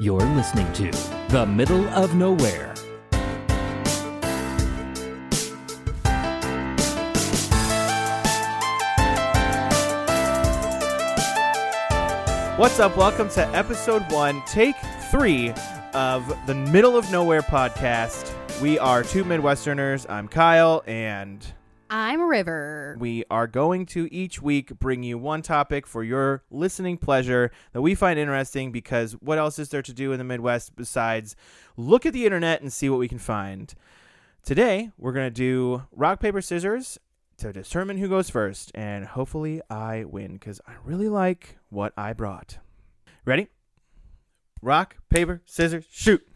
You're listening to The Middle of Nowhere. What's up? Welcome to episode one, take three of the Middle of Nowhere podcast. We are two Midwesterners. I'm Kyle, and I'm River. we are going to each week bring you one topic for your listening pleasure that we find interesting because what else is there to do in the Midwest besides look at the internet and see what we can find? Today, we're going to do rock, paper, scissors to determine who goes first, and hopefully I win because I really like what I brought. Ready? Rock, paper, scissors, shoot.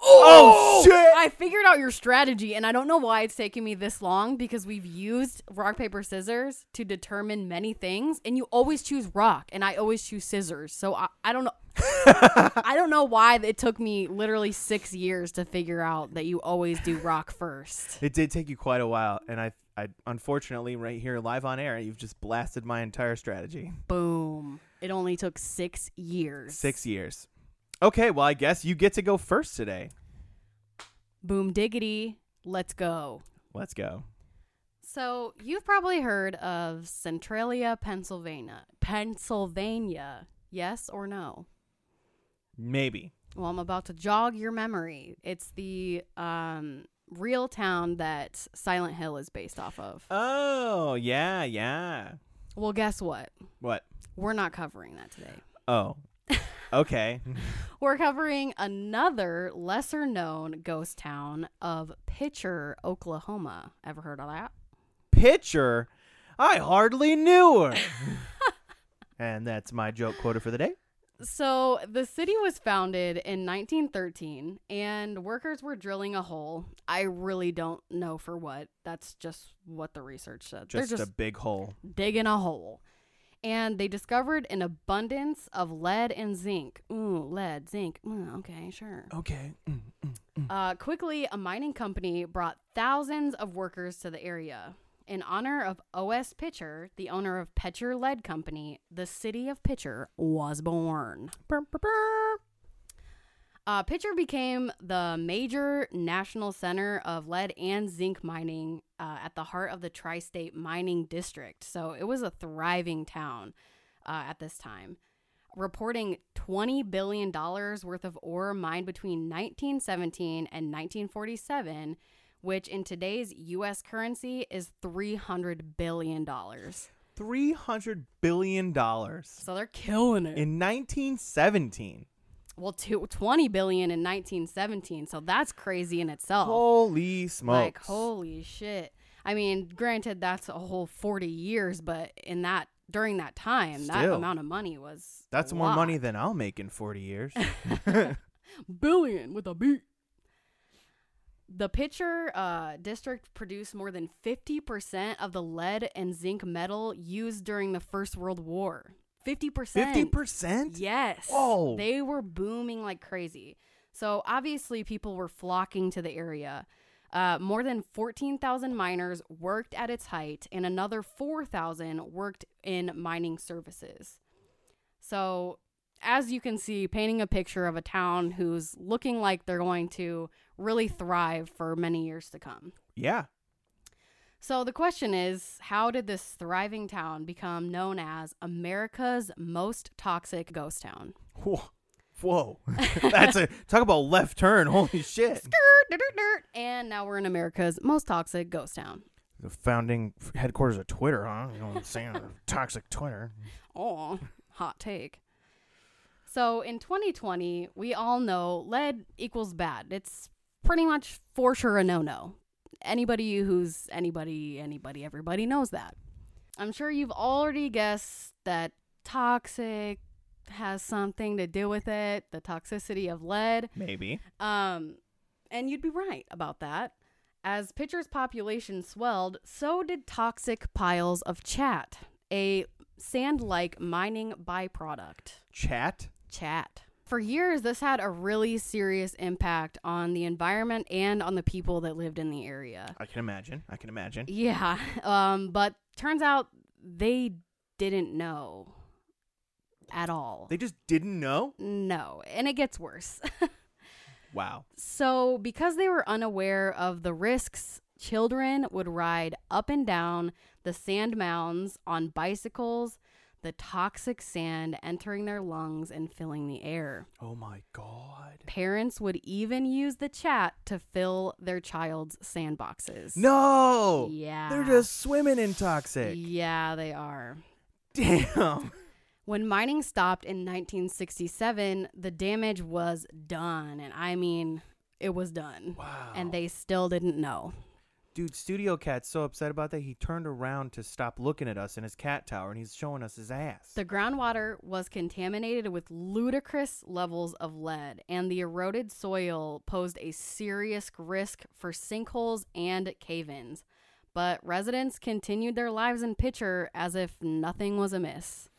Oh, oh, shit! I figured out your strategy, and I don't know why it's taking me this long because we've used rock, paper, scissors to determine many things, and you always choose rock, and I always choose scissors. So I, I don't know. I don't know why it took me literally six years to figure out that you always do rock first. It did take you quite a while, and I, I unfortunately, right here live on air, you've just blasted my entire strategy. Boom. It only took six years. Six years. Okay, well, I guess you get to go first today. Boom diggity. Let's go. Let's go. So you've probably heard of Centralia, Pennsylvania. Pennsylvania, yes or no? Maybe. Well, I'm about to jog your memory. It's the um, real town that Silent Hill is based off of. Oh, yeah, yeah. Well, guess what? What? We're not covering that today. Oh. Okay. We're covering another lesser known ghost town of Picher, Oklahoma. Ever heard of that? Picher? I hardly knew her. and that's my joke quota for the day. So the city was founded in 1913, and workers were drilling a hole. I really don't know for what. That's just what the research said. Just, They're just a big hole. digging a hole, and they discovered an abundance of lead and zinc. Ooh, lead, zinc. Mm, okay, sure. Okay. Mm, mm, mm. Uh, quickly, a mining company brought thousands of workers to the area. In honor of O.S. Picher, the owner of Picher Lead Company, the city of Picher was born. Brr, brr, brr. Uh, Picher became the major national center of lead and zinc mining uh, at the heart of the tri state mining district. So it was a thriving town uh, at this time, reporting $20 billion worth of ore mined between 1917 and 1947, which in today's U.S. currency is $300 billion. $300 billion So they're killing it. in 1917. Well, two, 20 billion in 1917. So that's crazy in itself. Holy smokes. Like, holy shit. I mean, granted, that's a whole 40 years, but in that, during that time, that amount of money was. That's more money than I'll make in 40 years. Billion with a B. The Picher uh, district produced more than 50% of the lead and zinc metal used during the First World War. 50%. 50%? Yes. Oh. They were booming like crazy. So obviously, people were flocking to the area. Uh, more than 14,000 miners worked at its height, and another 4,000 worked in mining services. So, as you can see, painting a picture of a town who's looking like they're going to really thrive for many years to come. Yeah. So the question is, how did this thriving town become known as America's most toxic ghost town? Whoa. Whoa. That's a talk about left turn. Holy shit. And now we're in America's most toxic ghost town. The founding headquarters of Twitter, huh? You know what I'm saying? Toxic Twitter. Oh, hot take. So in 2020, we all know lead equals bad. It's pretty much for sure a no no. Anybody who's anybody, anybody, everybody knows that. I'm sure you've already guessed that toxic has something to do with it, the toxicity of lead. Maybe. Um, and you'd be right about that. As Picher's population swelled, so did toxic piles of chat, a sand like mining byproduct. Chat? Chat. For years, this had a really serious impact on the environment and on the people that lived in the area. I can imagine. I can imagine. Yeah, um, but turns out they didn't know. at all. They just didn't know? no, and it gets worse. Wow. So, because they were unaware of the risks, children would ride up and down the sand mounds on bicycles, the toxic sand entering their lungs and filling the air. Oh my god. Parents would even use the chat to fill their child's sandboxes. No. Yeah. They're just swimming in toxic. Yeah, they are. Damn. When mining stopped in 1967, the damage was done. And I mean, it was done. Wow. And they still didn't know. Dude, Studio Cat's so upset about that he turned around to stop looking at us in his cat tower and he's showing us his ass. The groundwater was contaminated with ludicrous levels of lead, and the eroded soil posed a serious risk for sinkholes and cave ins. But residents continued their lives in Picher as if nothing was amiss.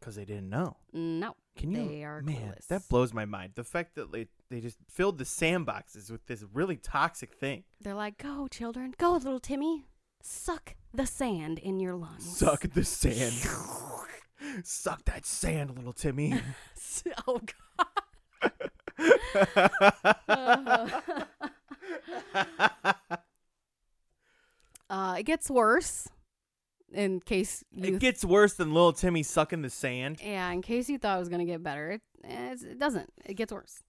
Because they didn't know. No, Can you? they are man, clueless. that blows my mind. The fact that they, they just filled the sandboxes with this really toxic thing. They're like, go, children, go, little Timmy. Suck the sand in your lungs. Suck the sand. Suck that sand, little Timmy. oh, God. uh, it gets worse. In case you it gets worse than little Timmy sucking the sand. Yeah, in case you thought it was going to get better, it, it's- it doesn't. It gets worse.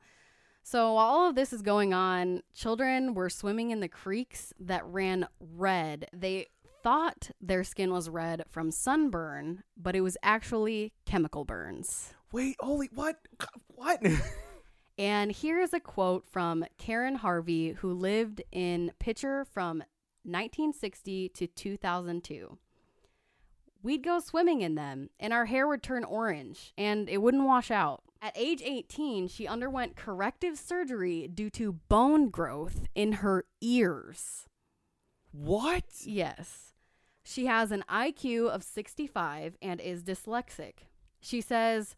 So while all of this is going on, children were swimming in the creeks that ran red. They thought their skin was red from sunburn, but it was actually chemical burns. Wait, holy, what? What? And here is a quote from Karen Harvey, who lived in Picher from 1960 to 2002. We'd go swimming in them, and our hair would turn orange, and it wouldn't wash out. At age 18, she underwent corrective surgery due to bone growth in her ears. what? Yes. She has an IQ of 65 and is dyslexic. She says,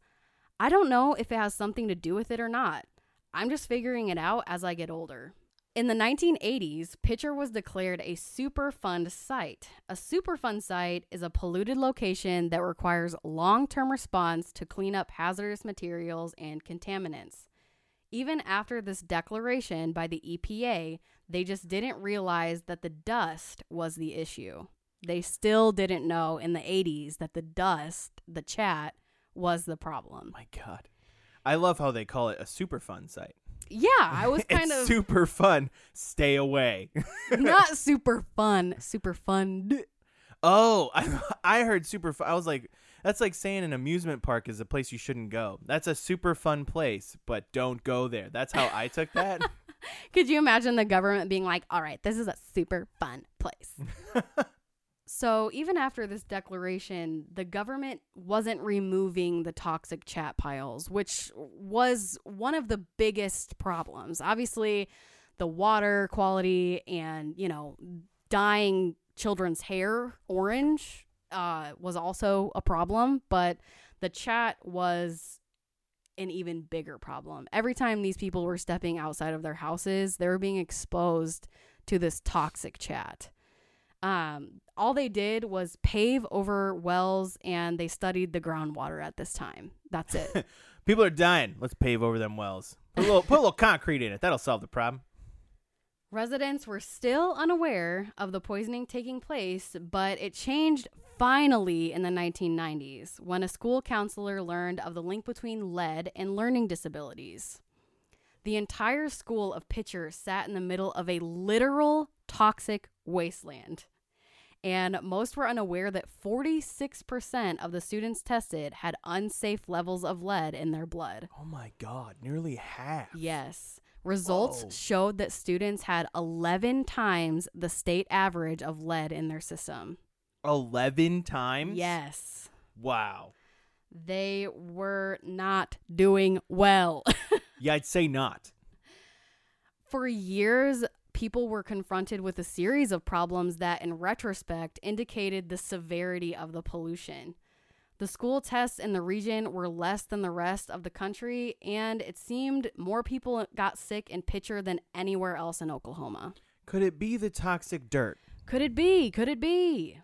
I don't know if it has something to do with it or not. I'm just figuring it out as I get older. In the 1980s, Picher was declared a Superfund site. A Superfund site is a polluted location that requires long term response to clean up hazardous materials and contaminants. Even after this declaration by the EPA, they just didn't realize that the dust was the issue. They still didn't know in the 80s that the dust, the chat, was the problem. My God. I love how they call it a super fun site. Yeah, I was kind it's of super fun. Stay away. not super fun, super fun. oh, I, I heard super fun. I was like, that's like saying an amusement park is a place you shouldn't go. That's a super fun place, but don't go there. That's how I took that. Could you imagine the government being like, all right, this is a super fun place? So, even after this declaration, the government wasn't removing the toxic chat piles, which was one of the biggest problems. Obviously, the water quality and, you know, dyeing children's hair orange uh, was also a problem, but the chat was an even bigger problem. Every time these people were stepping outside of their houses, they were being exposed to this toxic chat. Um, all they did was pave over wells and they studied the groundwater at this time. That's it. People are dying. Let's pave over them wells. Put a little, put a little concrete in it. That'll solve the problem. Residents were still unaware of the poisoning taking place, but it changed finally in the 1990s when a school counselor learned of the link between lead and learning disabilities. The entire school of Picher sat in the middle of a literal toxic wasteland. And most were unaware that 46% of the students tested had unsafe levels of lead in their blood. Oh my God. Nearly half. Yes. Results Whoa. showed that students had 11 times the state average of lead in their system. 11 times? Yes. Wow. They were not doing well. Yeah, I'd say not. For years, people were confronted with a series of problems that, in retrospect, indicated the severity of the pollution. The school tests in the region were less than the rest of the country, and it seemed more people got sick in Picher than anywhere else in Oklahoma. Could it be the toxic dirt? Could it be? Could it be?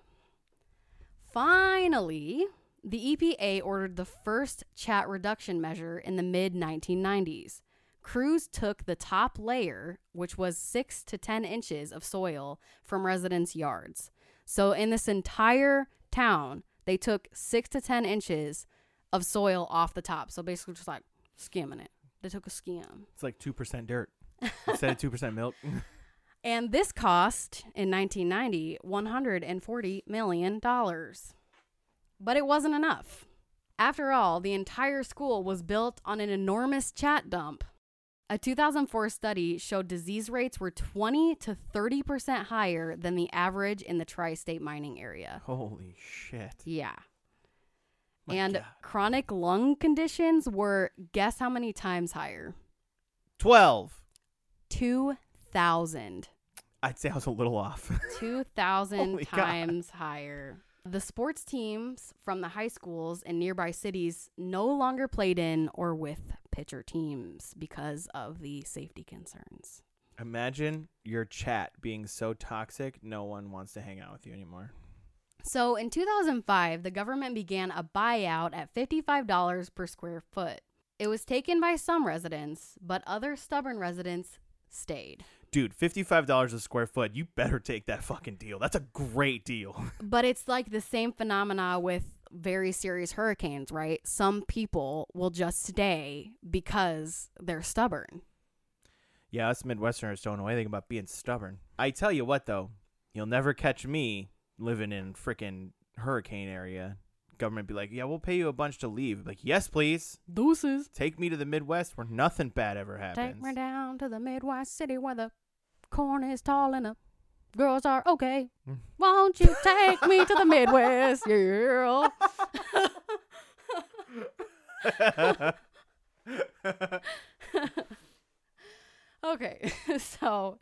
Finally, The EPA ordered the first chat reduction measure in the mid 1990s. Crews took the top layer, which was 6 to 10 inches of soil, from residents' yards. So, in this entire town, they took 6 to 10 inches of soil off the top. So, basically, just like skimming it. They took a skim. It's like 2% dirt instead of 2% milk. And this cost in 1990 $140 million. But it wasn't enough. After all, the entire school was built on an enormous chat dump. A 2004 study showed disease rates were 20 to 30% higher than the average in the tri state mining area. Holy shit. Yeah. My and God. chronic lung conditions were, guess how many times higher? 12. 2,000. I'd say I was a little off. 2,000 Holy God. times higher. The sports teams from the high schools and nearby cities no longer played in or with Picher teams because of the safety concerns. Imagine your chat being so toxic, no one wants to hang out with you anymore. So in 2005, the government began a buyout at $55 per square foot. It was taken by some residents, but other stubborn residents stayed. Dude, $55 a square foot. You better take that fucking deal. That's a great deal. But it's like the same phenomena with very serious hurricanes, right? Some people will just stay because they're stubborn. Yeah, us Midwesterners don't know anything about being stubborn. I tell you what, though, you'll never catch me living in frickin' hurricane area. Government be like, yeah, we'll pay you a bunch to leave. Like, yes, please. Deuces. Take me to the Midwest where nothing bad ever happens. Take me down to the Midwest city where the corn is tall and the girls are okay. Mm. Won't you take me to the Midwest, yeah? Okay, so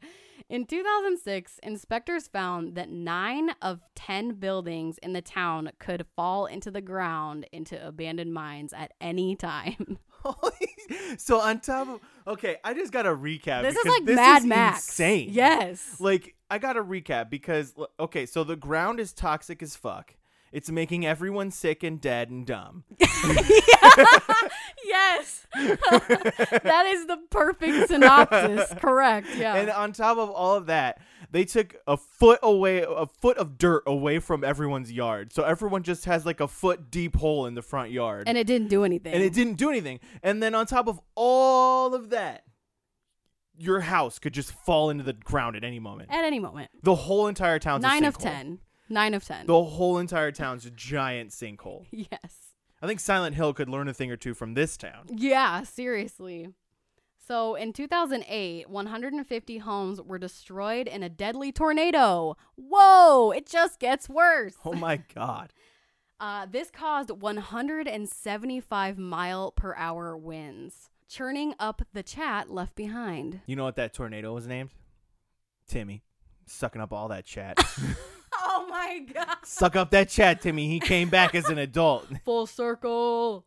in 2006, inspectors found that nine of 10 buildings in the town could fall into the ground into abandoned mines at any time. Holy- so on top of okay, I just got to recap. this is like this Mad is Max. Insane. Yes. Like I got to recap because okay, so the ground is toxic as fuck. It's making everyone sick and dead and dumb. yes. that is the perfect synopsis. Correct. Yeah. And on top of all of that, they took a foot away, a foot of dirt away from everyone's yard. So everyone just has like a foot deep hole in the front yard. and it didn't do anything. and it didn't do anything. And then on top of all of that, your house could just fall into the ground at any moment. At any moment. The whole entire town's a Nine of sinkhole. 10. Nine of 10. The whole entire town's a giant sinkhole. yes. I think Silent Hill could learn a thing or two from this town. Yeah, seriously. So in 2008, 150 homes were destroyed in a deadly tornado. Whoa, it just gets worse. Oh my god. Uh, this caused 175 mile per hour winds, churning up the chat left behind. You know what that tornado was named? Timmy. Sucking up all that chat. Oh my god. Suck up that chat, Timmy. He came back as an adult. Full circle.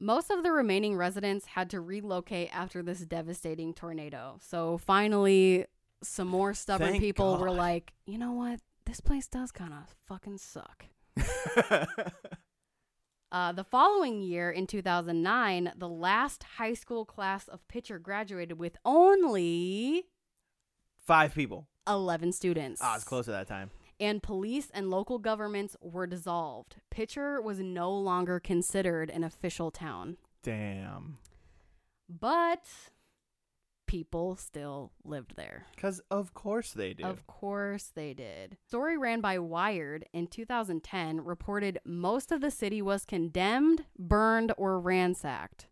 Most of the remaining residents had to relocate after this devastating tornado. So finally, some more stubborn Thank people were like, you know what? This place does kind of fucking suck. Uh, the following year, in 2009, the last high school class of Picher graduated with only Five people. 11 students. Ah, it's close at that time. And police and local governments were dissolved. Picher was no longer considered an official town. Damn. But people still lived there. Because of course they did. Of course they did. Story ran by Wired in 2010 reported most of the city was condemned, burned, or ransacked.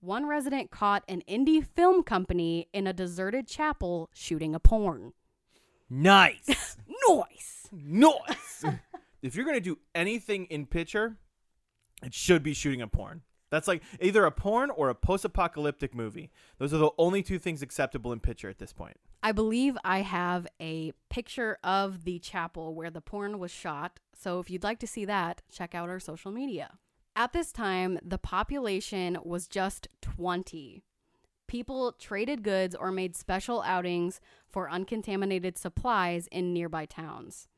One resident caught an indie film company in a deserted chapel shooting a porn. Nice. nice. Noise. if you're going to do anything in picture, it should be shooting a porn. That's like either a porn or a post apocalyptic movie. Those are the only two things acceptable in picture at this point. I believe I have a picture of the chapel where the porn was shot. So if you'd like to see that, check out our social media. At this time, the population was just 20. People traded goods or made special outings for uncontaminated supplies in nearby towns.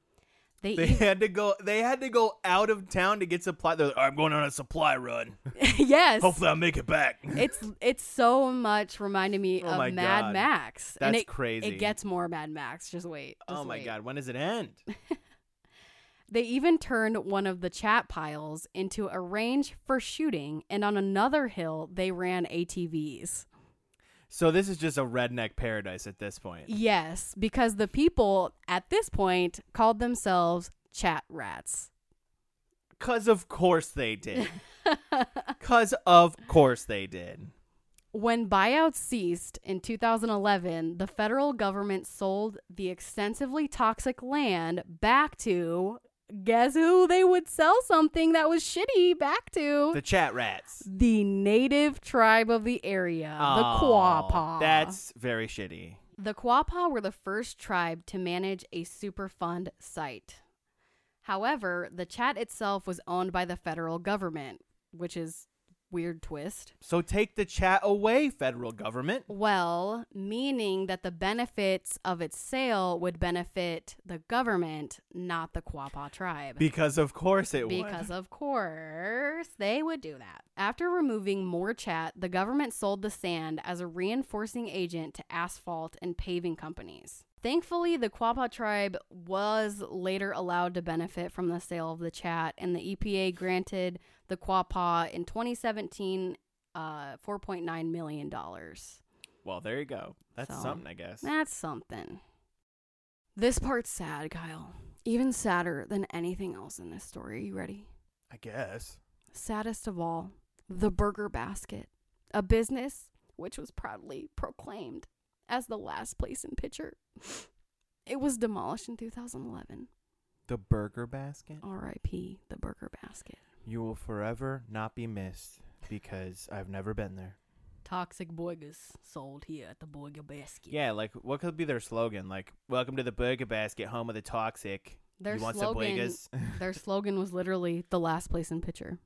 They, They had to go. They had to go out of town to get supply. They're like, I'm going on a supply run. yes. Hopefully, I'll make it back. it's it's so much reminding me Oh of Mad God. Max. and That's it, crazy. It gets more Mad Max. Just wait. oh my wait. god, when does it end? They even turned one of the chat piles into a range for shooting, and on another hill they ran ATVs. So this is just a redneck paradise at this point. Yes, because the people at this point called themselves chat rats. Cause of course they did. Cause of course they did. When buyouts ceased in 2011, the federal government sold the extensively toxic land back to guess who they would sell something that was shitty back to? The chat rats. The native tribe of the area, the Oh, Quapaw. That's very shitty. The Quapaw were the first tribe to manage a Superfund site. However, the chat itself was owned by the federal government, which is weird twist. So take the chat away, federal government. Well, meaning that the benefits of its sale would benefit the government, not the Quapaw tribe. Because of course it Because would. Because of course they would do that. After removing more chat, the government sold the sand as a reinforcing agent to asphalt and paving companies. Thankfully, the Quapaw tribe was later allowed to benefit from the sale of the chat, and the EPA granted the Quapaw in 2017 uh, $4.9 million. Well, there you go. That's So, something, I guess. That's something. This part's sad, Kyle. Even sadder than anything else in this story. Are You ready? I guess. Saddest of all, the Burger Basket, a business which was proudly proclaimed as the last place in Picher. It was demolished in 2011. The burger basket. R.I.P. the Burger Basket. You will forever not be missed because I've never been there. Toxic boigas sold here at the Burger Basket. Yeah, like what could be their slogan? Like, "Welcome to the Burger Basket, home of the toxic." Their you want slogan, some boigas? their slogan was literally the last place in Picher.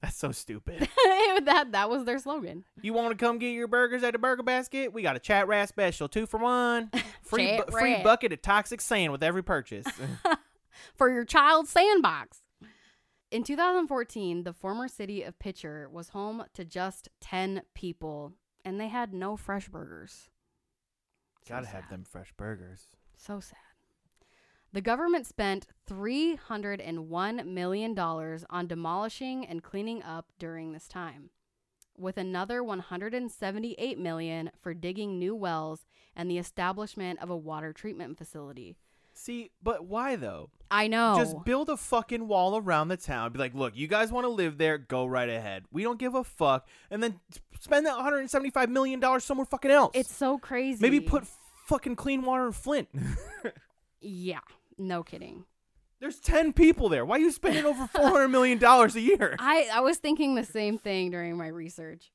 That's so stupid. that that was their slogan. you want to come get your burgers at the Burger Basket? We got a chat rat special, two for one. Free bu- free bucket of toxic sand with every purchase. for your child's sandbox. In 2014, the former city of Picher was home to just 10 people, and they had no fresh burgers. So Gotta have them fresh burgers. So sad. The government spent $301 million on demolishing and cleaning up during this time, with another 178 million for digging new wells and the establishment of a water treatment facility. See, but why though? I know. Just build a fucking wall around the town. Be like, look, you guys want to live there? Go right ahead. We don't give a fuck. And then spend that 175 million dollars somewhere fucking else. it's so crazy. maybe put fucking clean water in Flint. Yeah, no kidding. There's 10 people there. Why are you spending over 400 million dollars a year? I, I was thinking the same thing during my research.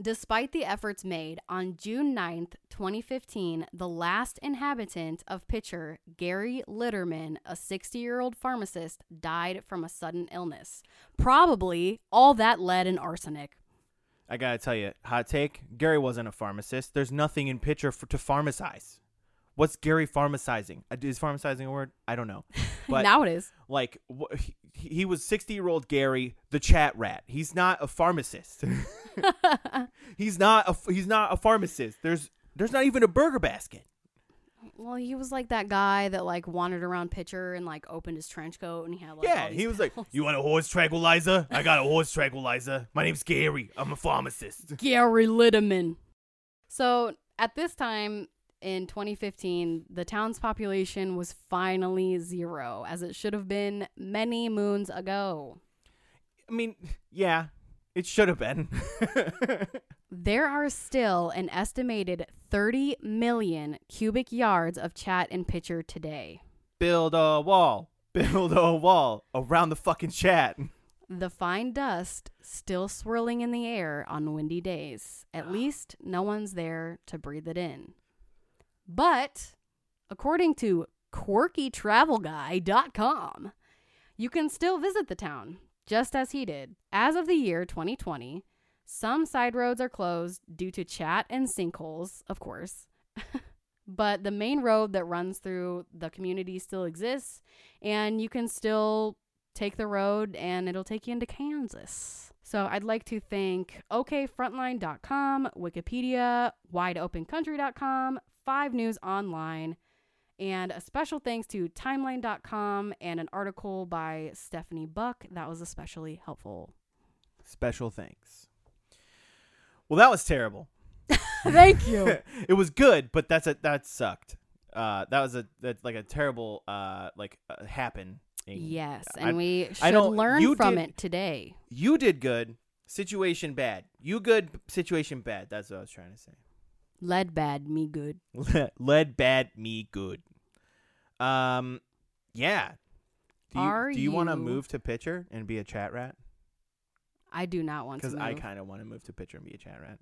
Despite the efforts made, on June 9th, 2015, the last inhabitant of Picher, Gary Linderman, a 60 year old pharmacist, died from a sudden illness. Probably all that lead and arsenic. I gotta tell you, hot take. Gary wasn't a pharmacist. There's nothing in Picher for, to pharmacize. What's Gary pharmacizing? Uh, Is pharmacizing a word? I don't know. But now it is. like wh- he, he was 60 year old Gary, the chat rat. He's not a pharmacist. he's not a he's not a pharmacist. There's there's not even a burger basket. Well, he was like that guy that like wandered around Picher and like opened his trench coat and he had like yeah, he was like, "You want a horse tranquilizer? I got a horse tranquilizer. My name's Gary. I'm a pharmacist." Gary Linderman. So at this time in 2015, the town's population was finally zero, as it should have been many moons ago. I mean, yeah, it should have been. There are still an estimated 30 million cubic yards of chat and Picher today. Build a wall. Build a wall around the fucking chat. The fine dust still swirling in the air on windy days. At least no one's there to breathe it in. But according to quirkytravelguy.com, you can still visit the town just as he did. As of the year 2020, some side roads are closed due to chat and sinkholes, of course. but the main road that runs through the community still exists, and you can still take the road and it'll take you into Kansas. So I'd like to thank OKFrontline.com, Wikipedia, WideOpenCountry.com, 5 News Online, and a special thanks to Timeline.com and an article by Stephanie Buck that was especially helpful. Special thanks. Well, that was terrible. Thank you. it was good, but that's a that sucked. Uh, that was a that's like a terrible uh like uh, happen. yes, I- and we I should don't- learn from did- it today. You did good. Situation bad. You good. Situation bad. That's what I was trying to say. Lead bad, me good. Lead bad, me good. Um, yeah. Do you, Are do you want to you- move to Picher and be a chat rat? I do not want to Because move. I kind of want to move to Picher and be a chat rat.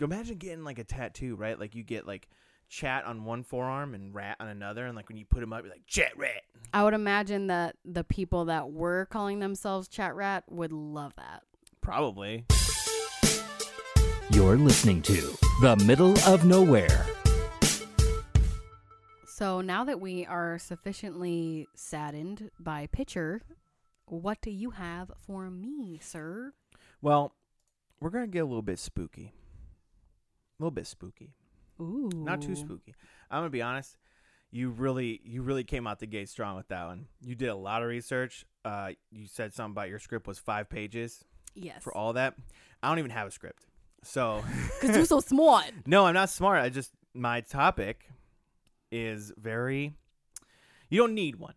Imagine getting like a tattoo, right? Like you get like chat on one forearm and rat on another, and like when you put them up, you're like chat rat. I would imagine that the people that were calling themselves chat rat would love that. Probably. You're listening to The Middle of Nowhere. So now that we are sufficiently saddened by Picher, what do you have for me, sir? Well, we're gonna get a little bit spooky. A little bit spooky. Ooh. Not too spooky. I'm gonna be honest. You really, you really came out the gate strong with that one. You did a lot of research. Uh, you said something about your script was five pages Yes. for all that. I don't even have a script, so Because you're so smart. no, I'm not smart. I just my topic is very. You don't need one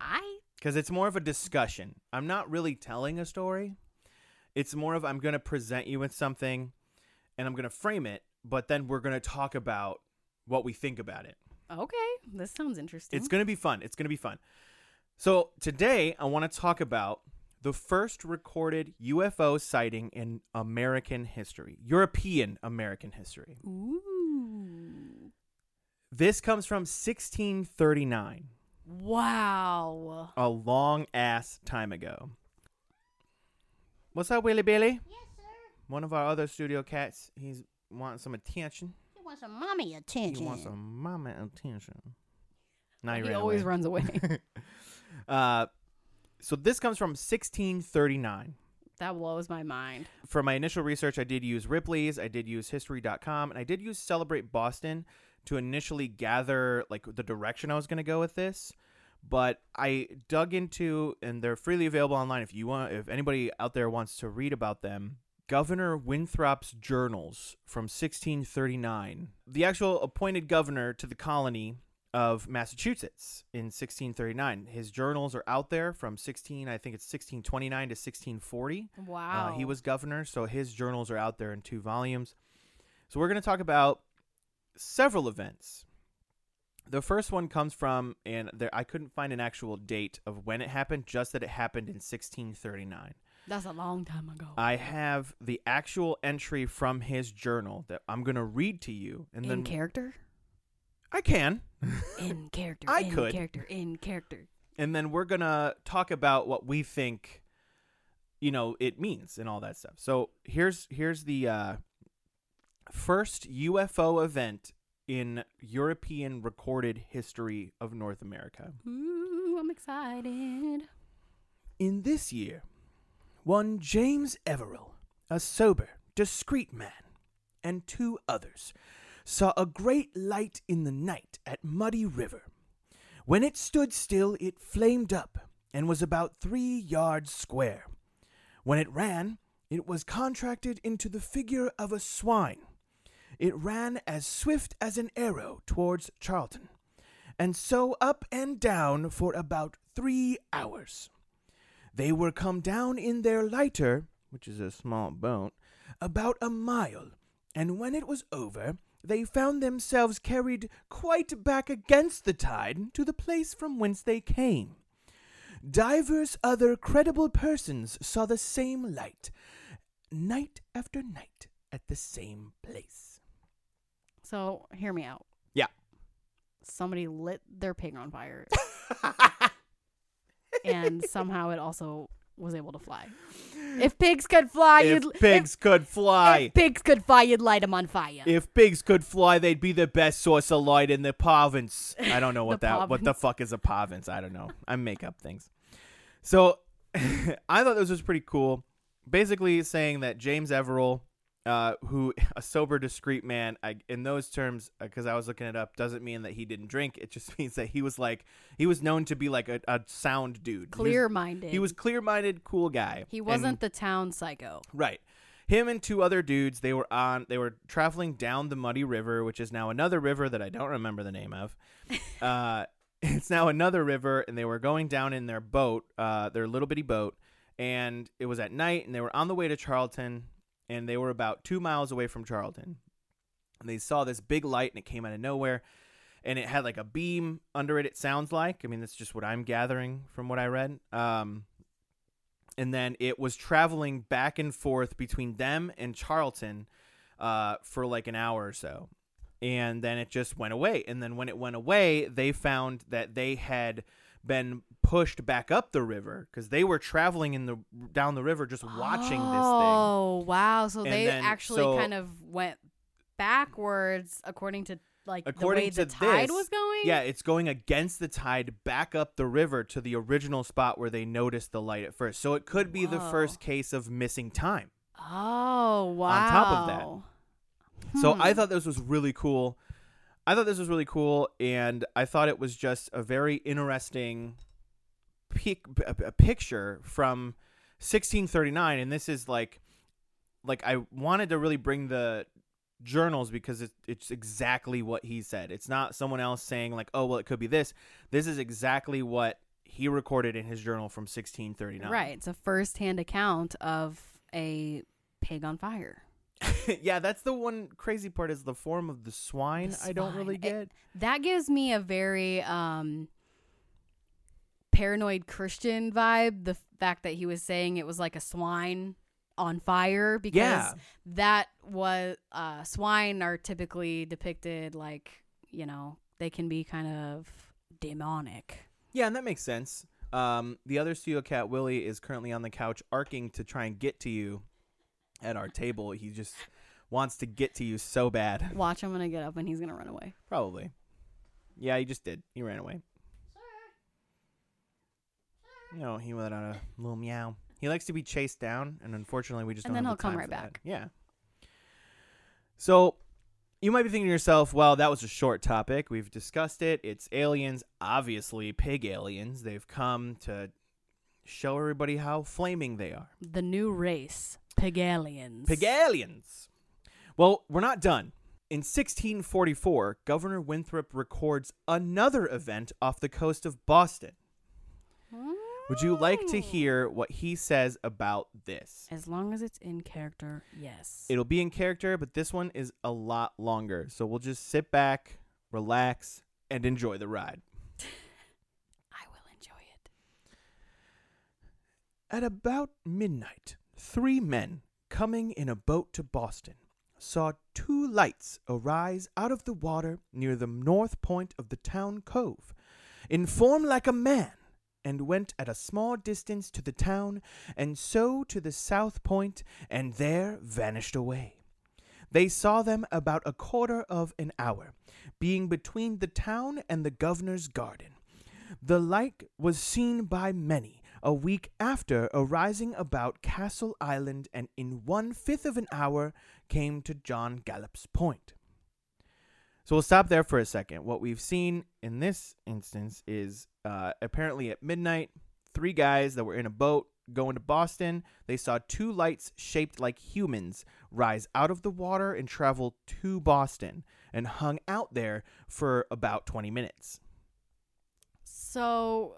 I because it's more of a discussion. I'm not really telling a story. It's more of I'm going to present you with something, and I'm going to frame it, but then we're going to talk about what we think about it. okay. This sounds interesting. It's going to be fun. It's going to be fun. So, today I want to talk about the first recorded UFO sighting in American history, European American history. Ooh. This comes from 1639, Wow. a long ass time ago. What's up, Willie Billy? Yes, sir. One of our other studio cats, he's wanting some attention. He wants some mommy attention. He wants some mama attention. Now he, he always away. runs away. Uh, so this comes from 1639. that blows my mind. For my initial research, I did use Ripley's, I did use History.com, and I did use Celebrate Boston to initially gather like the direction I was going to go with this. But I dug into, and they're freely available online if you want, if anybody out there wants to read about them. Governor Winthrop's journals from 1639. The actual appointed governor to the colony of Massachusetts in 1639. His journals are out there from 16, I think it's 1629 to 1640. Wow. Uh, he was governor, so his journals are out there in two volumes. So we're going to talk about several events. The first one comes from, and there I couldn't find an actual date of when it happened, just that it happened in 1639. That's a long time ago. I have the actual entry from his journal that I'm going to read to you, and in then character? I can, In character. I in could. character. In character. and then we're gonna talk about what we think, you know, it means and all that stuff. So here's here's the uh, first UFO event in European recorded history of North America. Ooh, I'm excited. In this year, one James Everell, a sober, discreet man, and two others saw a great light in the night at Muddy River. When it stood still, it flamed up and was about three yards square. When it ran, it was contracted into the figure of a swine. It ran as swift as an arrow towards Charlton, and so up and down for about three hours. They were come down in their lighter, which is a small boat, about a mile, and when it was over, they found themselves carried quite back against the tide to the place from whence they came. Divers other credible persons saw the same light, night after night, at the same place. So, hear me out. Yeah. Somebody lit their pig on fire, and somehow it also was able to fly. If pigs could fly, if you'd pigs could fly. if pigs could fly, you'd light them on fire. If pigs could fly, they'd be the best source of light in the province. I don't know what that what the fuck is a province. I don't know. I make up things. So I thought this was pretty cool. Basically saying that James Everell, uh, who a sober, discreet man, I, in those terms, because I was looking it up, doesn't mean that he didn't drink. It just means that he was like he was known to be like a, a sound dude. Clear minded. He was clear-minded, cool guy. He wasn't the town psycho. Right. Him and two other dudes, they were on they were traveling down the Muddy River, which is now another river that I don't remember the name of. uh it's now another river and they were going down in their boat, uh their little bitty boat, and it was at night and they were on the way to Charlton and they were about 2 miles away from Charlton. And they saw this big light and it came out of nowhere and it had like a beam under it it sounds like. I mean, that's just what I'm gathering from what I read. Um and then it was traveling back and forth between them and Charlton uh, for like an hour or so. And then it just went away. And then when it went away, they found that they had been pushed back up the river because they were traveling in the down the river just watching Oh this thing. Oh wow! So And they then- actually so- kind of went backwards according to like According the way to the tide this, was going. Yeah, it's going against the tide back up the river to the original spot where they noticed the light at first. So it could be the first case of missing time. Oh wow! On top of that. So I Hmm. thought this was really cool. I thought this was really cool, and I thought it was just a very interesting pic- a picture from 1639. And this is like, like I wanted to really bring the journals because it, it's exactly what he said. It's not someone else saying like, oh well, it could be this. This is exactly what he recorded in his journal from 1639. Right. It's a first-hand account of a pig on fire. yeah, that's the one crazy part is the form of the swine. The I don't really swine. It- get. That gives me a very um paranoid Christian vibe. The fact that he was saying it was like a swine on fire because Yeah. that was uh swine are typically depicted like, you know, they can be kind of demonic. Yeah, and that makes sense. Um, the other studio cat Willie is currently on the couch, arcing to try and get to you at our table. He just wants to get to you so bad. Watch I'm gonna get up and he's gonna run away. Probably. Yeah, he just did. He ran away. No, he let out a little meow. He likes to be chased down, and unfortunately, we just And don't then have he'll the come time right for that. back. Yeah. So, you might be thinking to yourself, "Well, that was a short topic. We've discussed it. It's aliens, obviously pig aliens. They've come to show everybody how flaming they are. The new race, Pig aliens. Well, we're not done. In 1644, Governor Winthrop records another event off the coast of Boston. Would you like to oh. hear what he says about this? As long as it's in character, yes. It'll be in character, but this one is a lot longer. So we'll just sit back, relax, and enjoy the ride. I will enjoy it. At about midnight, three men coming in a boat to Boston saw two lights arise out of the water near the north point of the town cove, in form like a man, and went at a small distance to the town, and so to the south point, and there vanished away. They saw them about a quarter of an hour, being between the town and the governor's garden. The like was seen by many a week after arising about Castle Island, and in one fifth of an hour came to John Gallop's Point. So we'll stop there for a second. What we've seen in this instance is uh, apparently at midnight, three guys that were in a boat going to Boston. They saw two lights shaped like humans rise out of the water and travel to Boston and hung out there for about 20 minutes. So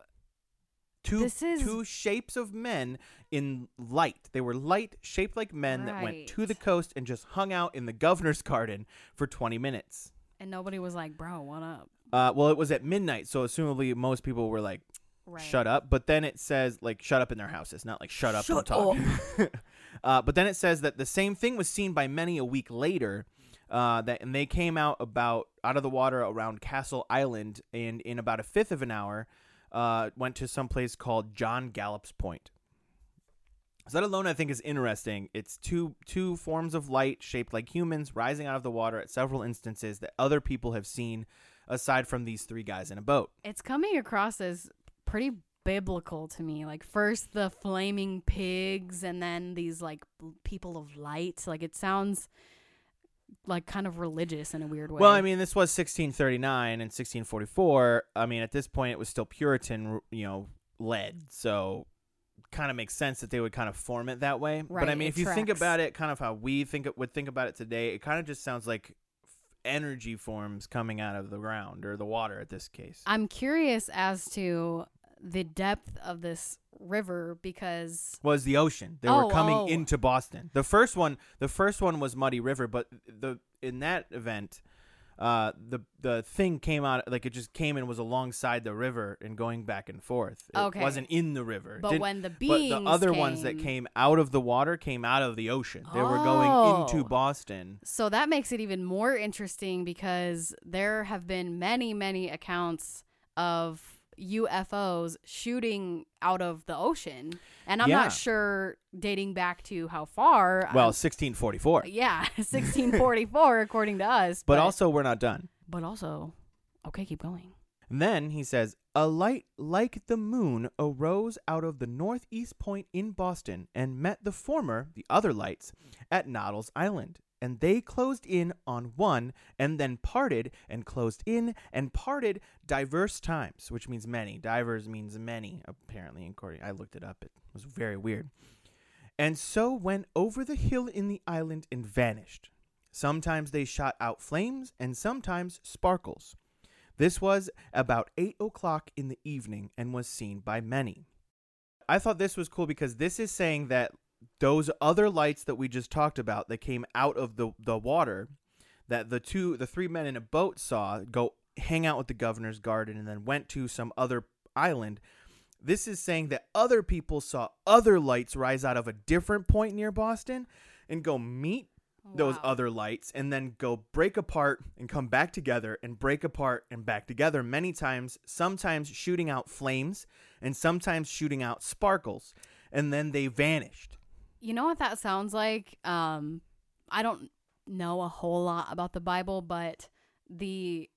two is- two shapes of men in light. They were light shaped like men that went to the coast and just hung out in the governor's garden for 20 minutes. and nobody was like, "Bro, what up?" Uh, well, it was at midnight, so assumably most people were like, Right. "Shut up!" But then it says like, "Shut up" in their houses, not like "Shut up, Shut talk." uh, but then it says that the same thing was seen by many a week later. Uh, that and they came out about out of the water around Castle Island, and in about a fifth of an hour, uh, went to some place called John Gallop's Point. So that alone I think is interesting. It's two two forms of light shaped like humans rising out of the water at several instances that other people have seen aside from these three guys in a boat. It's coming across as pretty biblical to me. Like first the flaming pigs and then these like people of light. Like it sounds like kind of religious in a weird way. Well, I mean, this was 1639 and 1644. I mean, at this point it was still Puritan, you know, led. So kind of makes sense that they would kind of form it that way. but I mean, if you think about it kind of how we think it would think about it today, it kind of just sounds like energy forms coming out of the ground or the water at this case. I'm curious as to the depth of this river because was the ocean. They Oh, were coming oh. into Boston. The first one, the first one was Muddy River, but the in that event, uh, the the thing came out like it just came and was alongside the river and going back and forth. It Okay. wasn't in the river. But didn't- when the but beings the other ones that came out of the water came out of the ocean. They were going into Oh. Boston. So that makes it even more interesting because there have been many, many accounts of UFOs shooting out of the ocean. And I'm Yeah. not sure dating back to how far. Well, I'm- 1644. yeah, 1644 according to us. But also, we're not done. but also, okay, keep going. And then he says, A light like the moon arose out of the northeast point in Boston and met the former, the other lights, at Noddle's Island. And they closed in on one and then parted and closed in and parted diverse times, which means many. Divers means many, apparently. in According, I looked it up. It was very weird. And so went over the hill in the island and vanished. Sometimes they shot out flames and sometimes sparkles. This was about 8 o'clock in the evening and was seen by many. I thought this was cool because this is saying that those other lights that we just talked about that came out of the, the water, that the two, the three men in a boat saw go hang out with the governor's garden and then went to some other island. This is saying that other people saw other lights rise out of a different point near Boston and go meet those other lights and then go break apart and come back together and break apart and back together many times, sometimes shooting out flames and sometimes shooting out sparkles. And then they vanished. You know what that sounds like? Um, I don't know a whole lot about the Bible, but the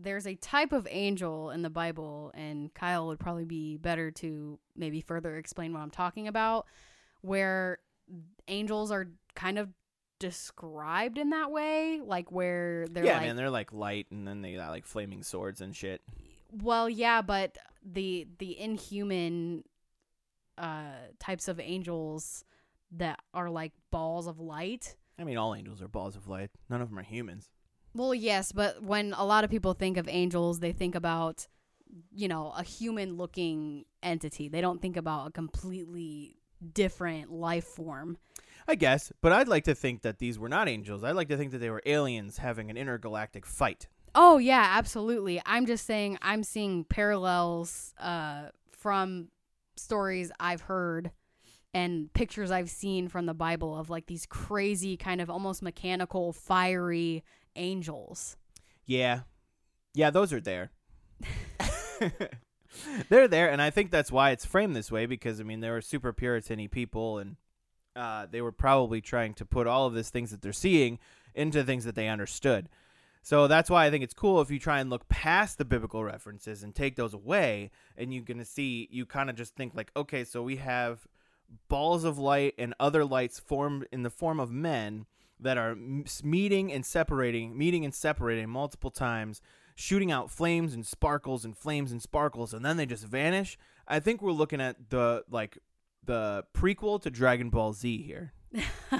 there's a type of angel in the Bible, and Kyle would probably be better to maybe further explain what I'm talking about, where angels are kind of described in that way, like where they're yeah, like, man, they're like light and then they got like flaming swords and shit. well, yeah, but the the inhuman uh types of angels that are like balls of light. I mean, all angels are balls of light. None of them are humans. Well, yes, but when a lot of people think of angels, they think about you know, a human looking entity. They don't think about a completely different life form. I guess, but I'd like to think that these were not angels. I'd like to think that they were aliens having an intergalactic fight. Oh yeah, absolutely. I'm just saying I'm seeing parallels uh from stories I've heard and pictures I've seen from the Bible of like these crazy kind of almost mechanical fiery angels. Yeah. Yeah, those are there. They're there, and I think that's why it's framed this way because, I mean, they were super Puritan people, and uh, they were probably trying to put all of these things that they're seeing into things that they understood. So that's why I think it's cool if you try and look past the biblical references and take those away, and you're going to see, you kind of just think, like, okay, so we have balls of light and other lights formed in the form of men that are meeting and separating, meeting and separating multiple times, shooting out flames and sparkles and flames and sparkles, and then they just vanish. I think we're looking at the like the prequel to Dragon Ball Z here.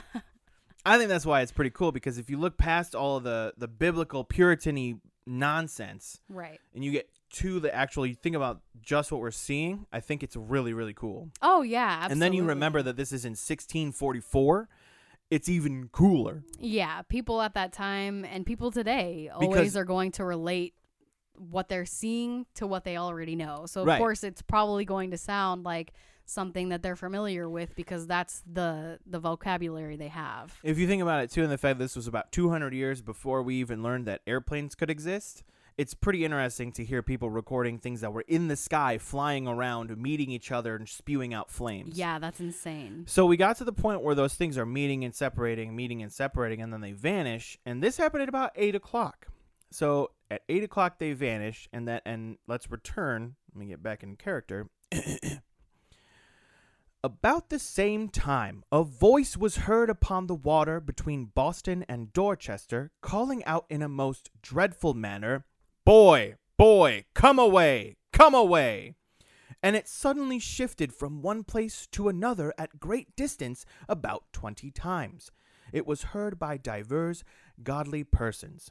I think that's why it's pretty cool because if you look past all of the the biblical Puritan nonsense Right. and you get to the actual, you think about just what we're seeing. I think it's really really cool. Oh yeah, absolutely. And then you remember that this is in 1644. It's even cooler. Yeah, people at that time and people today Because- always are going to relate what they're seeing to what they already know. So of Right. course it's probably going to sound like something that they're familiar with because that's the the vocabulary they have. If you think about it too, and the fact that this was about 200 years before we even learned that airplanes could exist, it's pretty interesting to hear people recording things that were in the sky, flying around, meeting each other, and spewing out flames. Yeah, that's insane. So we got to the point where those things are meeting and separating, meeting and separating, and then they vanish. And this happened at about eight o'clock. So at eight o'clock they vanish, and that and let's return. Let me get back in character. About the same time, a voice was heard upon the water between Boston and Dorchester, calling out in a most dreadful manner, Boy, boy, come away, come away! And it suddenly shifted from one place to another at great distance about twenty times. It was heard by divers godly persons.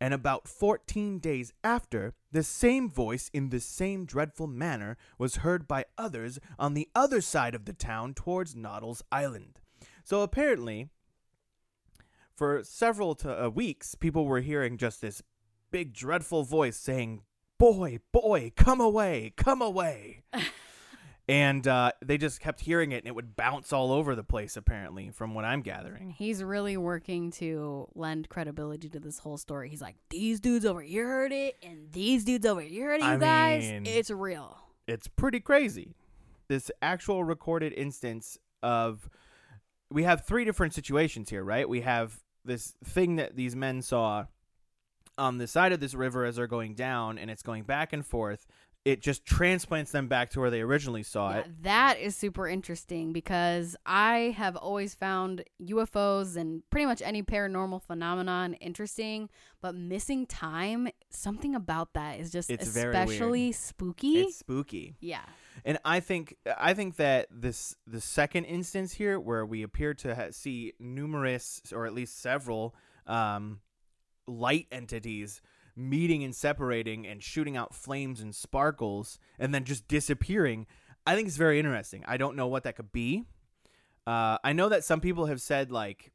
And about fourteen days after, the same voice in the same dreadful manner was heard by others on the other side of the town towards Noddle's Island. So apparently, for several to, uh, weeks, people were hearing just this big dreadful voice saying, "Boy, boy, come away, come away." and uh, they just kept hearing it, and it would bounce all over the place. Apparently, from what I'm gathering. He's really working to lend credibility to this whole story. He's like, these dudes over here heard it, and these dudes over here heard it, you I guys. mean- it's real. it's pretty crazy. This actual recorded instance of we have three different situations here, right? We have this thing that these men saw on the side of this river as they're going down and it's going back and forth. It just transplants them back to where they originally saw Yeah, it. that is super interesting because I have always found UFOs and pretty much any paranormal phenomenon interesting, but missing time, something about that is just It's very especially spooky. It's spooky. yeah. And I think I think that this the second instance here, where we appear to ha- see numerous or at least several um, light entities meeting and separating and shooting out flames and sparkles, and then just disappearing, I think it's very interesting. I don't know what that could be. Uh, I know that some people have said like.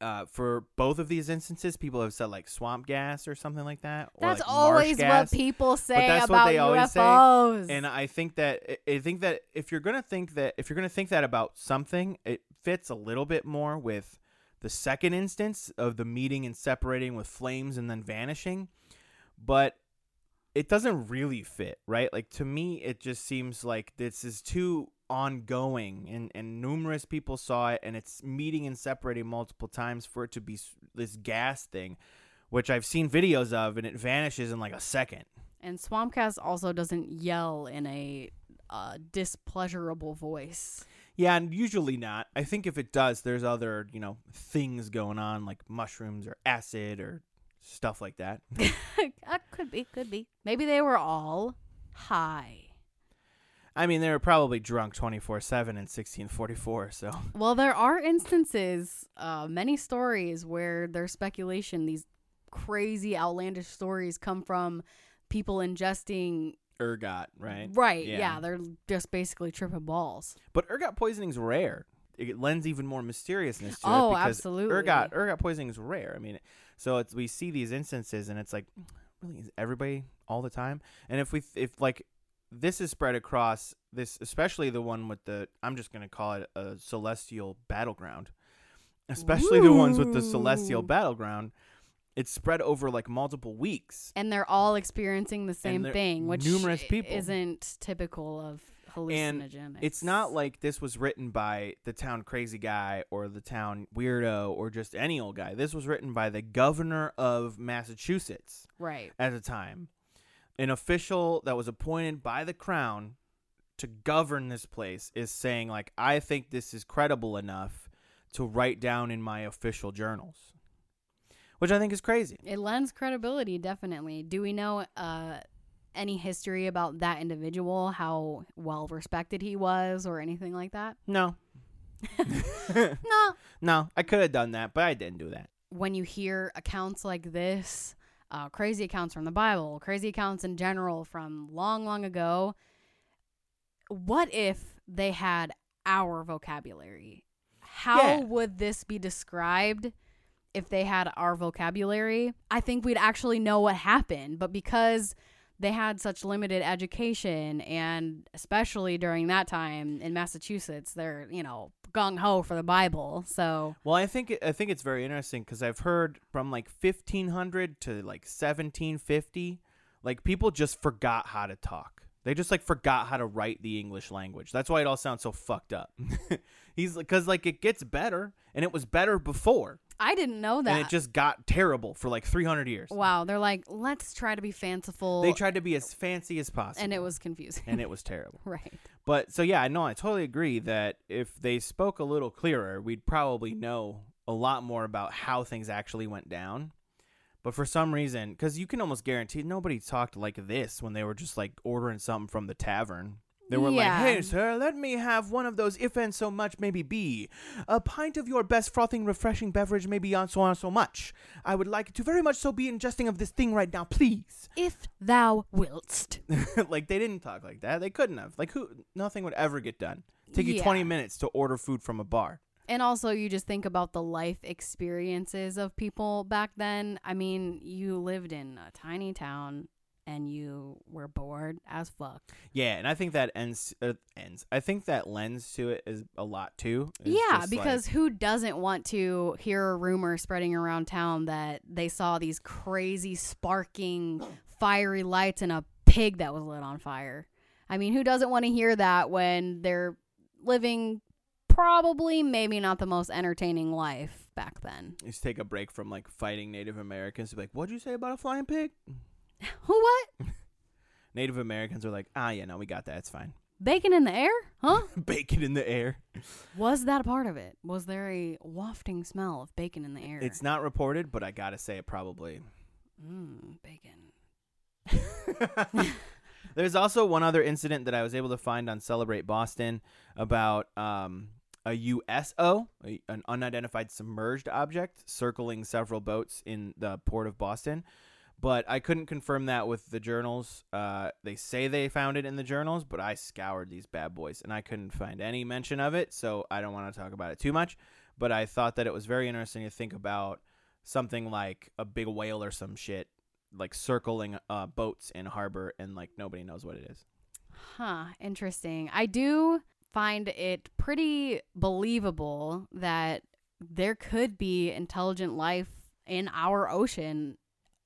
Uh, for both of these instances, people have said like swamp gas or something like that. That's like, always gas. what people say that's what about they always say, UFOs. And I think that I- I think that if you're gonna think that if you're gonna think that about something, it fits a little bit more with the second instance of the meeting and separating with flames and then vanishing, but it doesn't really fit, right? Like to me, it just seems like this is too ongoing, and and numerous people saw it, and it's meeting and separating multiple times for it to be this gas thing, which I've seen videos of, and it vanishes in like a second. And Swamp gas also doesn't yell in a uh, displeasurable voice. Yeah, and usually not. I think if it does, there's other, you know, things going on like mushrooms or acid or stuff like that. uh, could be, could be. Maybe they were all high. I mean, they were probably drunk 24 7 in 1644, so. Well, there are instances, uh, many stories where there's speculation. These crazy, outlandish stories come from people ingesting. Ergot, right? Right. Yeah. Yeah. they're just basically tripping balls. But ergot poisoning's rare. It lends even more mysteriousness to Oh, it because absolutely. ergot ergot poisoning is rare. I mean, so it's we see these instances and it's like, really, is everybody all the time? And if we if like this is spread across this, especially the one with the I'm just gonna call it a celestial battleground, especially the ones with the celestial battleground. It's spread over like multiple weeks. And they're all experiencing the same thing, which numerous people. isn't typical of And. It's not like this was written by the town crazy guy or the town weirdo or just any old guy. This was written by the governor of Massachusetts right. at the time, an official that was appointed by the crown to govern this place is saying like I think this is credible enough to write down in my official journals. Which I think is crazy. It lends credibility, definitely. Do we know uh, any history about that individual, how well respected he was, or anything like that? No. No. no, I could have done that, but I didn't do that. When you hear accounts like this, uh, crazy accounts from the Bible, crazy accounts in general from long, long ago, what if they had our vocabulary? How Yeah. would this be described if they had our vocabulary? I think we'd actually know what happened, but because they had such limited education and especially during that time in Massachusetts they're you know gung ho for the Bible so Well, I think I think it's very interesting because I've heard from like 1500 to like 1750, like people just forgot how to talk. They just like forgot how to write the English language. That's why it all sounds so fucked up. He's because like it gets better, and it was better before, I didn't know that and it just got terrible for like 300 years. wow they're like let's try to be fanciful They tried to be as fancy as possible, and it was confusing and it was terrible. right But so yeah, I know I totally agree that if they spoke a little clearer, we'd probably know a lot more about how things actually went down. But for some reason, because you can almost guarantee nobody talked like this when they were just like ordering something from the tavern. They were like, "Hey, sir, let me have one of those if and so much, maybe be a pint of your best frothing, refreshing beverage, maybe on so on so much. I would like to very much so be ingesting of this thing right now, please." if thou willst like they didn't talk like that. They couldn't have. Like who? Nothing would ever get done. Take you twenty minutes to order food from a bar. And also, you just think about the life experiences of people back then. I mean, you lived in a tiny town and you were bored as fuck. Yeah, and I think that ends uh, ends. I think that lends to it is a lot too. It's yeah, because like- who doesn't want to hear a rumor spreading around town that they saw these crazy, sparking, fiery lights and a pig that was lit on fire? I mean, who doesn't want to hear that when they're living probably, maybe not the most entertaining life back then? just take a break from like fighting Native Americans. Be like, what'd you say about a flying pig? Who what? Native Americans are like, ah, yeah, no, we got that. It's fine. Bacon in the air? Huh? Bacon in the air. Was that a part of it? Was there a wafting smell of bacon in the air? It's not reported, but I gotta say it probably. mm, bacon. There's also one other incident that I was able to find on Celebrate Boston about um, a USO, a- an unidentified submerged object, circling several boats in the port of Boston. But I couldn't confirm that with the journals. Uh, they say they found it in the journals, but I scoured these bad boys and I couldn't find any mention of it. So I don't want to talk about it too much. But I thought that it was very interesting to think about something like a big whale or some shit like circling uh, boats in harbor and like nobody knows what it is. Huh, interesting. I do find it pretty believable that there could be intelligent life in our ocean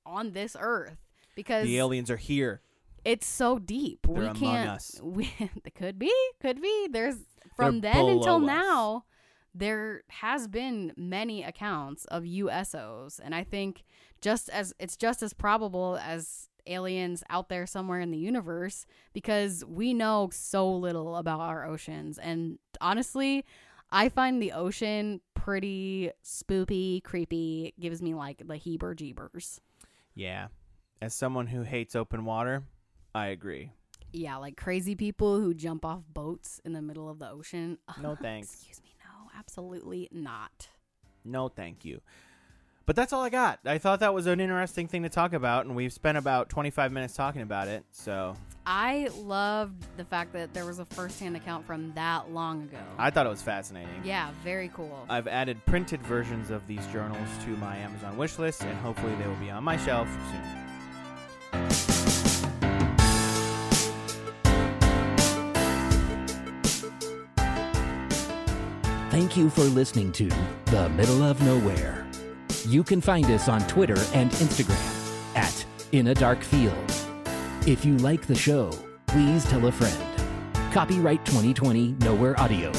on this earth because The aliens are here. it's so deep. They're we can't we it could be, could be. There's from They're then until us. now there has been many accounts of USOs and I think just as it's just as probable as aliens out there somewhere in the universe because we know so little about our oceans and honestly I find the ocean pretty spoopy, creepy, It gives me like the heber jeebers. Yeah. As someone who hates open water, I agree. Yeah, like crazy people who jump off boats in the middle of the ocean. No thanks. Excuse me, no, absolutely not. No, thank you. But that's all I got. I thought that was an interesting thing to talk about, and we've spent about 25 minutes talking about it. So I loved the fact that there was a first-hand account from that long ago. I thought it was fascinating. yeah, very cool. I've added printed versions of these journals to my Amazon wish list, and hopefully they will be on my shelf soon. Thank you for listening to The Middle of Nowhere. You can find us on Twitter and Instagram at In a Dark Field. If you like the show, please tell a friend. Copyright 2020 Nowhere Audio.